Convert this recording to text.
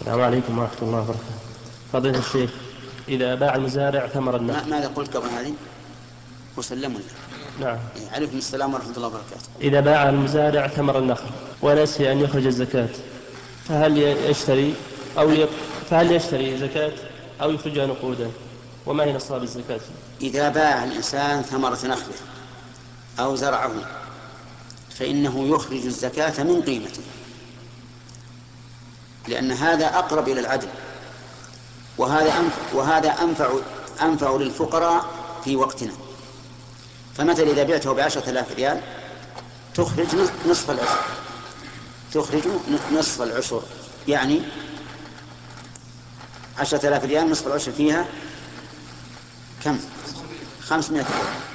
السلام عليكم ورحمة الله وبركاته. فضيلة الشيخ إذا باع المزارع ثمر النخل؟ ماذا قلت قبل هذه؟ ولا؟ نعم. إيه، عليكم السلام ورحمة الله وبركاته. إذا باع المزارع ثمر النخل ونسي أن يخرج الزكاة فهل يشتري أو ي... فهل يشتري زكاة أو يخرجها نقودا؟ وما هي نصاب الزكاة؟ إذا باع الإنسان ثمرة نخله أو زرعه فإنه يخرج الزكاة من قيمته. لأن هذا أقرب إلى العدل. وهذا أنفع وهذا أنفع أنفع للفقراء في وقتنا. فمثلا إذا بعته بعشرة آلاف ريال تخرج نصف العشر. تخرج نصف العشر. يعني عشرة آلاف ريال نصف العشر فيها كم؟ خمسمائة ريال.